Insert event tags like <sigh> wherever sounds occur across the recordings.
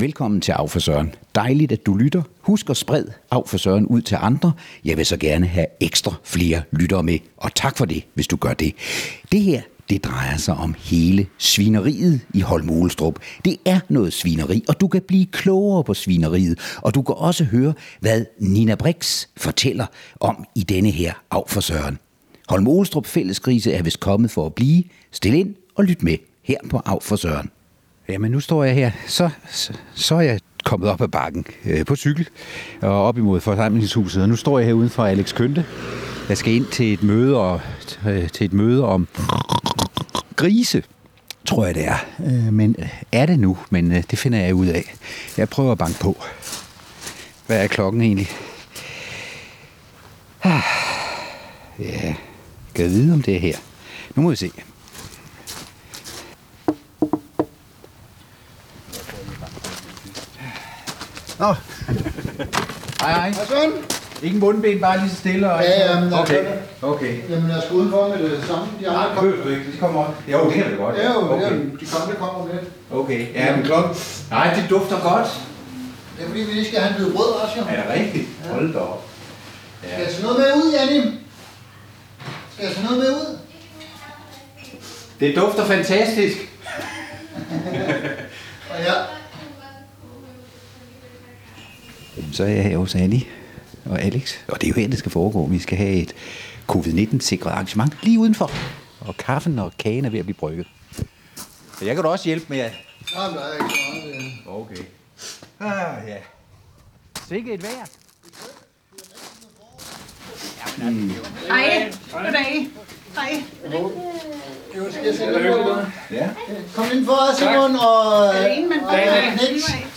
Velkommen til Af for Søren. Dejligt, at du lytter. Husk at spred Af for Søren ud til andre. Jeg vil så gerne have ekstra flere lyttere med, og tak for det, hvis du gør det. Det her, det drejer sig om hele svineriet i Holmolestrup. Det er noget svineri, og du kan blive klogere på svineriet, og du kan også høre, hvad Nina Brix fortæller om i denne her Af for Søren. Holmolestrup Fælleskrise er vist kommet for at blive. Stil ind og lyt med her på Af for Søren. Jamen nu står jeg her, så, så, så er jeg kommet op ad bakken øh, på cykel og op imod forsamlingshuset, og nu står jeg her uden for Alex Kønte. Jeg skal ind til et møde, og, øh, til et møde om grise, tror jeg det er. Øh, men er det nu? Men øh, det finder jeg ud af. Jeg prøver at banke på. Hvad er klokken egentlig? Ah, ja, kan jeg vide, om det er her? Nu må vi se. Nå. Hej, hej. Hej Søren. Ingen mundben, bare lige så stille. Og Ja, ja, men der okay. okay. Jamen, jeg skal udenfor med det samme. De Nej, andre kommer. behøver du ikke. De kommer også. Jo, det kan vi godt. Ja, jo, okay. okay. de kommende kommer med. Okay, ja, men klokken... Nej, det dufter godt. Det er fordi, vi lige skal have en bid rød også, jo. Er det rigtigt? Hold da op. Skal jeg tage noget med ud, Janni? Skal jeg tage noget med ud? Det dufter fantastisk. <laughs> Og ja, Så er jeg her hos Annie og Alex, og det er jo her, det skal foregå. Vi skal have et covid-19-sikret arrangement lige udenfor. Og kaffen og kagen er ved at blive brygget. Så jeg kan da også hjælpe med at... nej, men der er ikke så meget. Okay. Ah, ja. Sikke et vejr. Hej. Goddag. Hej. Jo, skal jeg på? Ja. Kom Simon. Er det en, man og.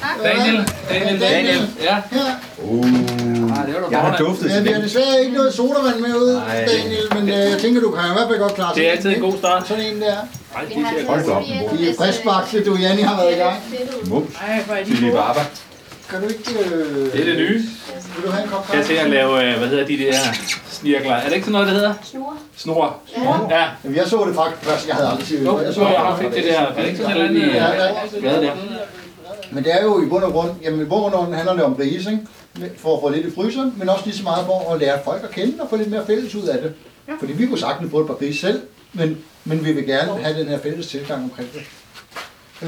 Tak. Daniel, Daniel, Daniel. Ja. Ja. Uh, jeg har duftet Ja, til vi har det. desværre ikke noget sodavand med ud. Daniel, men øh, jeg tænker, du kan i hvert fald godt klare Det er altid en god start. Sådan en der. Ej, det er Hold da op. De er friskbakse, du, Janni har været i gang. Mums. Ej, hvor er de gode. Kan du ikke... Øh, Det er det nye. Vil du have en kop Jeg er til kaffe? at lave, øh, hvad hedder de der snirkler. Er det ikke sådan noget, det hedder? Snor. Snor. Ja. Jamen, jeg så det faktisk først, jeg havde aldrig set Jo, det. jeg så, jeg har fik det der. Er det ikke sådan et eller andet i Ja, ja. øh, hvad der? Men det er jo i bund og grund, jamen i bund og grund handler det om ikke? for at få lidt i fryseren, men også lige så meget for at lære folk at kende og få lidt mere fælles ud af det. Fordi vi kunne sagtens få et par grise selv, men, men vi vil gerne have den her fælles tilgang omkring det.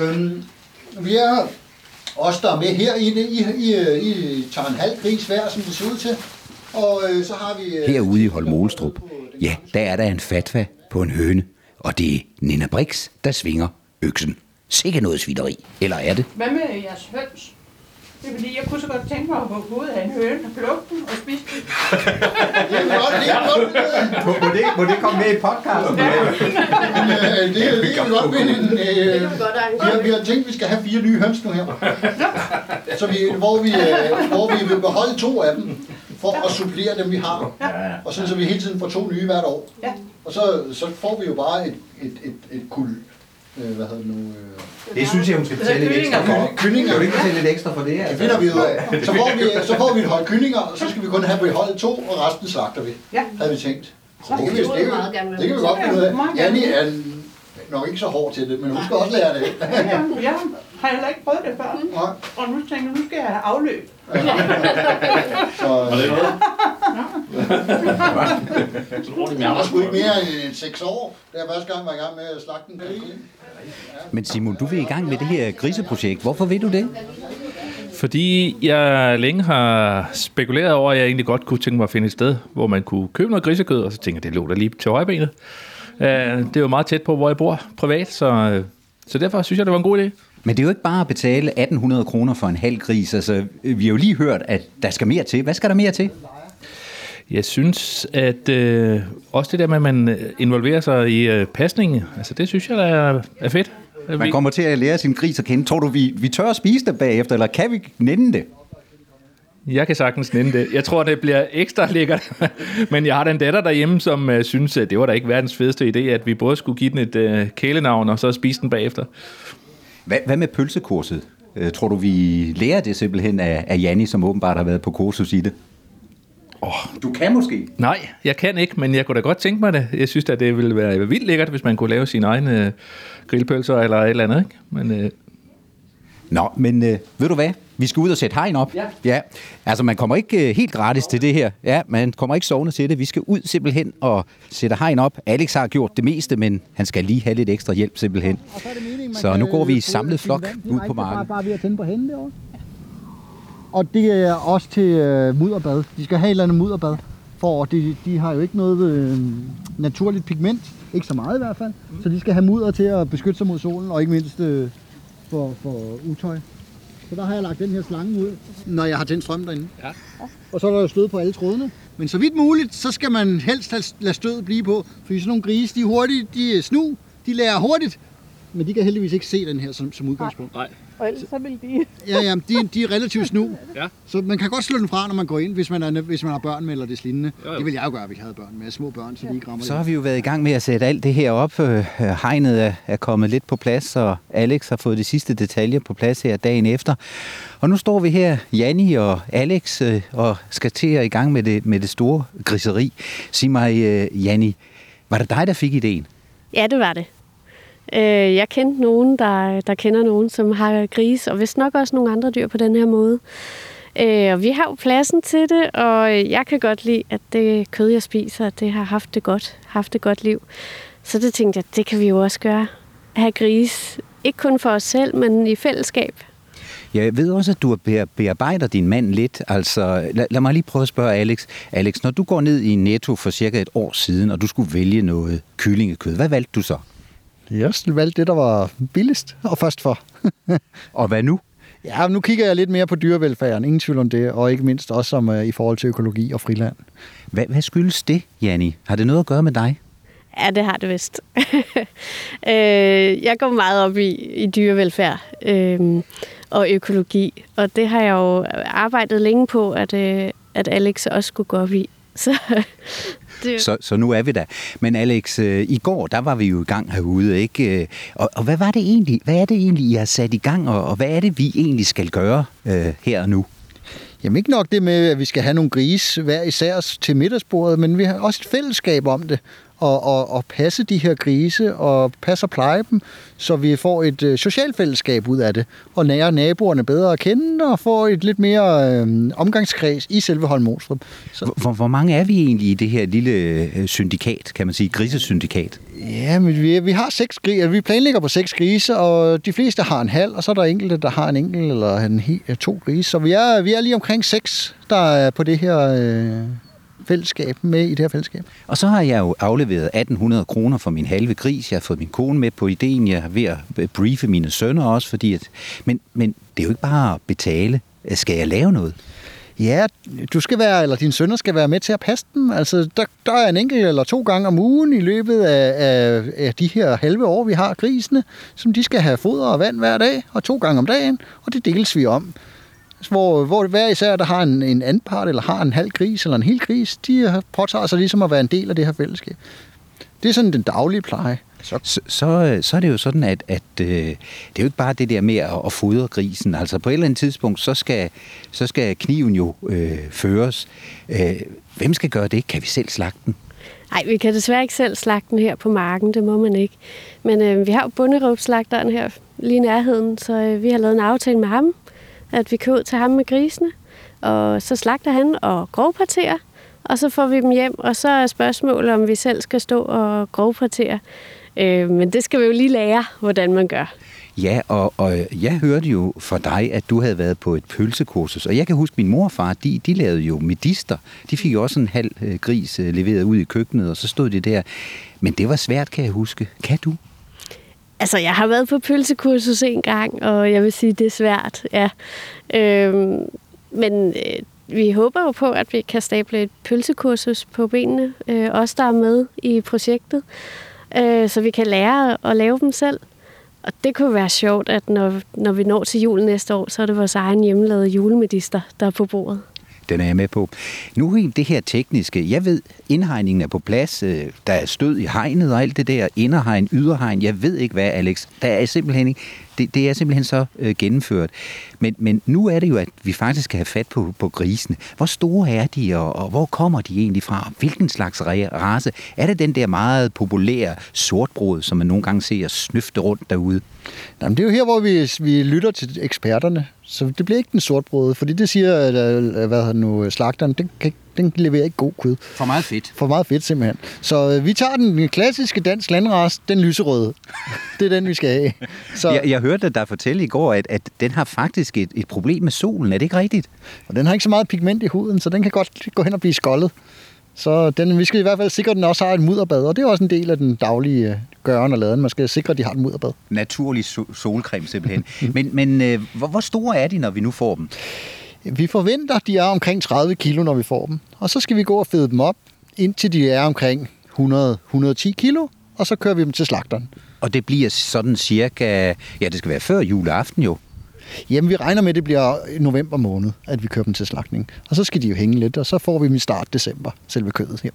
Øhm, vi er os, der er med her, I, I, I, I tager en halv gris hver, som det ser ud til. Og øh, så har vi... Øh, Herude i Holmolestrup, ja, der er der en fatwa på en høne, og det er Nina Brix, der svinger øksen. Sikke noget svideri. Eller er det? Hvad med jeres høns? Det er fordi, jeg kunne så godt tænke mig at gå ud af en høne og plukke den og spise den. <laughs> Det er godt, det godt. Må, må, det, må det komme med i podcasten? Men, øh, det, er- det. Øh, Det kan vi godt vi, har, vi har tænkt, at vi skal have fire nye høns nu her. Så vi, hvor, vi, øh, hvor vi vil beholde to af dem, for at supplere dem, vi har. Og sådan, så vi hele tiden får to nye hvert år. Ja. Og så, så får vi jo bare et, et, et, et kuld. Øh, hvad hedder det nu? Øh, Det synes jeg, hun skal betale lidt ekstra for. kyllinger. Kan du ikke betale lidt ekstra for det? Det finder vi ud af. <laughs> Så får vi, så får vi et hold kyllinger, og så skal vi kun have beholdt to, og resten slagter vi. Ja. Havde vi tænkt. Så Det kan vi, det, være det kan vi godt finde ud af. Janni er nok ikke så hård til det, men hun skal også lære det. Ja, jeg har heller ikke prøvet det før. Nej. Og nu tænker jeg, nu skal jeg have afløb. <laughs> Så, Var det noget? <laughs> jeg var sgu ikke mere end 6 år, da jeg første gang var i gang med at slagte en gris. Men Simon, du vil i gang med det her griseprojekt. Hvorfor vil du det? Fordi jeg længe har spekuleret over, at jeg egentlig godt kunne tænke mig at finde et sted, hvor man kunne købe noget grisekød, og så tænker jeg, det lå der lige til højbenet. Øh, Det er jo meget tæt på, hvor jeg bor privat, så, øh, så derfor synes jeg, det var en god idé. Men det er jo ikke bare at betale 1800 kroner for en halv gris. Altså, vi har jo lige hørt, at der skal mere til. Hvad skal der mere til? Jeg synes, at øh, også det der med, at man øh, involverer sig i øh, pasningen, altså det synes jeg, der er, er fedt. Man kommer til at lære sin gris at kende. Tror du, vi, vi tør at spise det bagefter, eller kan vi nænde det? Jeg kan sagtens nænde det. Jeg tror, det bliver ekstra lækkert. <laughs> Men jeg har da en datter derhjemme, som uh, synes, at det var da ikke verdens fedeste idé, at vi både skulle give den et uh, kælenavn, og så spise den bagefter. Hvad, hvad med pølsekurset? Øh, tror du, vi lærer det simpelthen af, af Janni, som åbenbart har været på kursus i det? Oh, du kan måske. Nej, jeg kan ikke, men jeg kunne da godt tænke mig det. Jeg synes at det ville være vildt lækkert, hvis man kunne lave sine egne uh, grillpølser eller et eller andet. Ikke? Men uh, Nå, men øh, ved du hvad? Vi skal ud og sætte hegn op. Ja. ja. Altså, man kommer ikke øh, helt gratis til det her. Ja, man kommer ikke sovende til det. Vi skal ud simpelthen og sætte hegn op. Alex har gjort det meste, men han skal lige have lidt ekstra hjælp simpelthen. Og så er det meningen, Så nu går vi i fodre samlet flok ud på marken. Bare, bare ved at tænde på hende derovre. Og det er også til øh, mudderbad. De skal have et eller andet mudderbad. For de, de har jo ikke noget øh, naturligt pigment. Ikke så meget i hvert fald. Så de skal have mudder til at beskytte sig mod solen, og ikke mindst øh, for, for utøj. Så der har jeg lagt den her slange ud, når jeg har tændt strøm derinde. Ja. Og så er der jo stød på alle trådene. Men så vidt muligt, så skal man helst lade stødet blive på. Fordi sådan nogle grise, de er hurtige, de er snu, de lærer hurtigt. Men de kan heldigvis ikke se den her som, som udgangspunkt. Nej. Og ellers så vil de... <laughs> Ja, ja, de, de er relativt snu. <laughs> Ja. Så man kan godt slå den fra, når man går ind, hvis man, er, hvis man har børn med eller det lignende. Jo, jo. Det vil jeg jo gøre, hvis jeg havde børn med. Små børn, så de ikke rammer Så har vi jo været i gang med at sætte alt det her op. Øh, Hegnet er, er kommet lidt på plads, og Alex har fået de sidste detaljer på plads her dagen efter. Og nu står vi her, Janni og Alex, øh, og skal til at i gang med det, med det store griseri. Sig mig, øh, Janni, var det dig, der fik ideen? Ja, det var det. Øh, Jeg kendte nogen, der, der kender nogen, som har gris, og vist nok også nogle andre dyr på den her måde. Øh, Og vi har jo pladsen til det, og øh, jeg kan godt lide, at det kød, jeg spiser, det har haft det godt, haft et godt liv. Så det tænkte jeg, det kan vi jo også gøre. Have gris, ikke kun for os selv, men i fællesskab. Jeg ved også, at du bearbejder din mand lidt. Altså, lad, lad mig lige prøve at spørge Alex. Alex, når du går ned i Netto for cirka et år siden, og du skulle vælge noget kyllingekød, hvad valgte du så? Jeg valgte det, der var billigst og først for. <laughs> Og hvad nu? Ja, nu kigger jeg lidt mere på dyrevelfærden, ingen tvivl om det, og ikke mindst også som, uh, i forhold til økologi og friland. Hvad, hvad skyldes det, Janni? Har det noget at gøre med dig? Ja, det har det vist. <laughs> øh, jeg går meget op i, i dyrevelfærd øh, og økologi, og det har jeg jo arbejdet længe på, at, øh, at Alex også skulle gå op i. <laughs> Så, det, Så, så nu er vi der. Men Alex, øh, i går, der var vi jo i gang herude, ikke? Øh, Og, og hvad var det egentlig? Hvad er det egentlig, I har sat i gang, og, og hvad er det, vi egentlig skal gøre øh, her og nu? Jamen ikke nok det med, at vi skal have nogle grise hver især til middagsbordet, men vi har også et fællesskab om det. Og, og, og passe de her grise og passe og pleje dem, så vi får et øh, socialt fællesskab ud af det. Og lærer naboerne bedre at kende og får et lidt mere øh, omgangskreds i selve Holmåstrup. Så, Hvor, hvor mange er vi egentlig i det her lille øh, syndikat, kan man sige, grisesyndikat? ja, men vi, vi har seks grise. Vi planlægger på seks grise, og de fleste har en halv, og så er der enkelte, der har en enkelt eller en, to grise. Så vi er, vi er lige omkring seks, der er på det her øh, fællesskab, med i det her fællesskab. Og så har jeg jo afleveret 1800 kroner for min halve gris. Jeg har fået min kone med på ideen. Jeg er ved at briefe mine sønner også, fordi at... Men, men det er jo ikke bare at betale. Skal jeg lave noget? Ja, du skal være, eller dine sønner skal være med til at passe dem. Altså, der, der er en enkelt eller to gange om ugen i løbet af, af, af de her halve år, vi har grisene, som de skal have foder og vand hver dag, og to gange om dagen, og det deles vi om. Hvor, hvor hver især, der har en, en anden part, eller har en halv gris eller en hel gris, de har- påtager sig ligesom at være en del af det her fællesskab. Det er sådan den daglige pleje. Så Så, så, så er det jo sådan, at, at øh, det er jo ikke bare det der med at, at fodre grisen. Altså på et eller andet tidspunkt, så skal, så skal kniven jo øh, føres. Øh, hvem skal gøre det? Kan vi selv slagte den? Nej, vi kan desværre ikke selv slagte den her på marken, det må man ikke. Men øh, vi har jo bunderøbslagteren her lige i nærheden, så øh, vi har lavet en aftale med ham, at vi kører ud til ham med grisene, og så slagter han og grovparterer, og så får vi dem hjem, og så er spørgsmålet, om vi selv skal stå og grovpartere. Øh, men det skal vi jo lige lære, hvordan man gør. Ja, og, og jeg hørte jo fra dig, at du havde været på et pølsekursus, og jeg kan huske, min mor og far, de, de lavede jo medister. De fik jo også en halv øh, gris øh, leveret ud i køkkenet, og så stod de der. Men det var svært, kan jeg huske. Kan du? Altså, jeg har været på pølsekursus en gang, og jeg vil sige, det er svært, ja. Øhm, men øh, vi håber jo på, at vi kan stable et pølsekursus på benene, øh, os der er med i projektet, øh, så vi kan lære at lave dem selv. Og det kunne være sjovt, at når, når vi når til jul næste år, så er det vores egen hjemmelavede julemedister, der er på bordet. Den er jeg med på. Nu er det her tekniske. Jeg ved, indhegningen er på plads. Øh, der er stød i hegnet og alt det der. Inderhegn, yderhegn. Jeg ved ikke hvad, Alex. Der er simpelthen ikke det, det er simpelthen så øh, gennemført. Men, men nu er det jo, at vi faktisk skal have fat på, på grisene. Hvor store er de, og, og hvor kommer de egentlig fra? Hvilken slags race? Er det den der meget populære sortbrod, som man nogle gange ser snøfte rundt derude? Jamen, det er jo her, hvor vi, vi lytter til eksperterne. Så det bliver ikke den sortbrød, fordi det siger, at, øh, hvad nu, øh, slagteren, den, kan, ikke den leverer ikke god kød. For meget fedt. For meget fedt, simpelthen. Så øh, vi tager den klassiske dansk landras, den lyserøde. <laughs> det er den, vi skal have. Så, jeg, jeg hørte dig fortælle i går, at, at den har faktisk et, et problem med solen. Er det ikke rigtigt? Og den har ikke så meget pigment i huden, så den kan godt gå hen og blive skoldet. Så den, vi skal i hvert fald sikre, at den også har et mudderbad, og det er også en del af den daglige øh, gøren og laden. Man skal sikre, at de har et mudderbad. Naturlig so- solcreme simpelthen. <laughs> men men øh, hvor, hvor store er de, når vi nu får dem? Vi forventer, at de er omkring 30 kilo, når vi får dem. Og så skal vi gå og fede dem op, indtil de er omkring 100-110 kilo, og så kører vi dem til slagteren. Og det bliver sådan cirka, ja det skal være før juleaften jo. Jamen, vi regner med, at det bliver november måned, at vi kører dem til slagtning. Og så skal de jo hænge lidt, og så får vi dem i start december, selve kødet her.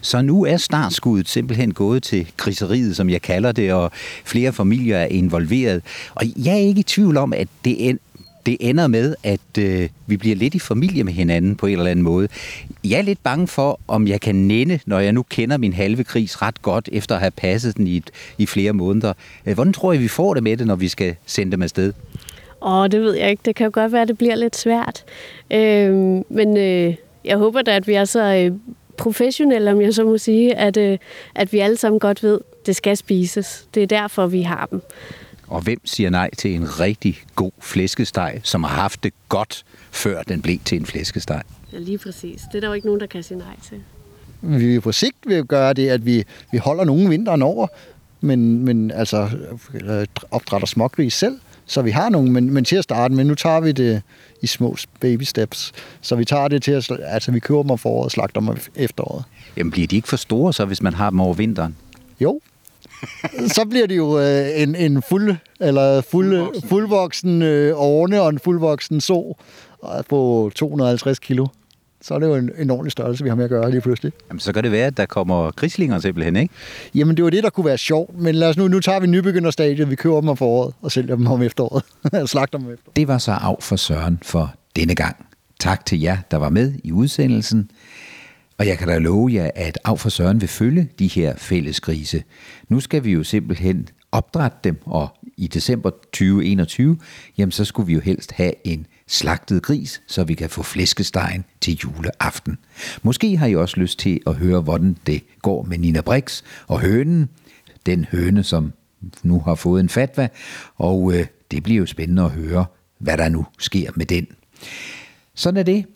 Så nu er startskuddet simpelthen gået til griseriet, som jeg kalder det, og flere familier er involveret. Og jeg er ikke i tvivl om, at det, det ender med, at øh, vi bliver lidt i familie med hinanden på en eller anden måde. Jeg er lidt bange for, om jeg kan nænde, når jeg nu kender min halve kris ret godt, efter at have passet den i, i flere måneder. Øh, hvordan tror jeg, vi får det med det, når vi skal sende dem afsted? Åh, det ved jeg ikke. Det kan jo godt være, at det bliver lidt svært. Øh, men øh, jeg håber da, at vi er så øh, professionelle, om jeg så må sige, at, øh, at vi alle sammen godt ved, at det skal spises. Det er derfor, vi har dem. Og hvem siger nej til en rigtig god flæskesteg, som har haft det godt, før den blev til en flæskesteg? Ja, lige præcis. Det er der jo ikke nogen, der kan sige nej til. Vi på sigt vil gøre det, at vi, vi holder nogle vinteren over, men, men altså opdrætter smågris selv, så vi har nogle, men, men til at starte med, nu tager vi det i små baby steps. Så vi tager det til at, altså vi køber dem om foråret og slagter dem efteråret. Jamen bliver de ikke for store så, hvis man har dem over vinteren? Jo, <laughs> så bliver det jo øh, en, en fuld, eller fuld, fuldvoksen, fuldvoksen øh, orne og en fuldvoksen så på 250 kilo. Så er det jo en, en ordentlig størrelse, vi har med at gøre lige pludselig. Jamen, så kan det være, at der kommer grislinger simpelthen, ikke? Jamen, det var det, der kunne være sjovt. Men lad os nu, nu tager vi nybegynderstadiet, vi køber dem om foråret og sælger dem om efteråret. <laughs> Slagter dem om efteråret. Det var så af for Søren for denne gang. Tak til jer, der var med i udsendelsen. Og jeg kan da love jer, at af for Søren vil følge de her fælles grise. Nu skal vi jo simpelthen opdrætte dem, og i december 2021, jamen så skulle vi jo helst have en slagtet gris, så vi kan få flæskestegen til juleaften. Måske har I også lyst til at høre, hvordan det går med Nina Brix og hønen. Den høne, som nu har fået en fatwa, og øh, det bliver jo spændende at høre, hvad der nu sker med den. Sådan er det.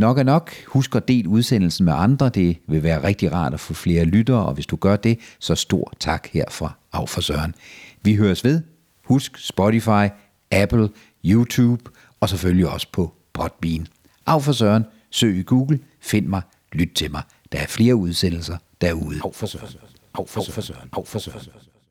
Nok er nok. Husk at dele udsendelsen med andre. Det vil være rigtig rart at få flere lyttere, og hvis du gør det, så stor tak herfra af for Søren. Vi høres ved. Husk Spotify, Apple, YouTube og selvfølgelig også på Podbean. Af for Søren. Søg i Google. Find mig. Lyt til mig. Der er flere udsendelser derude. Af for Søren. Af for Søren. Af for Søren.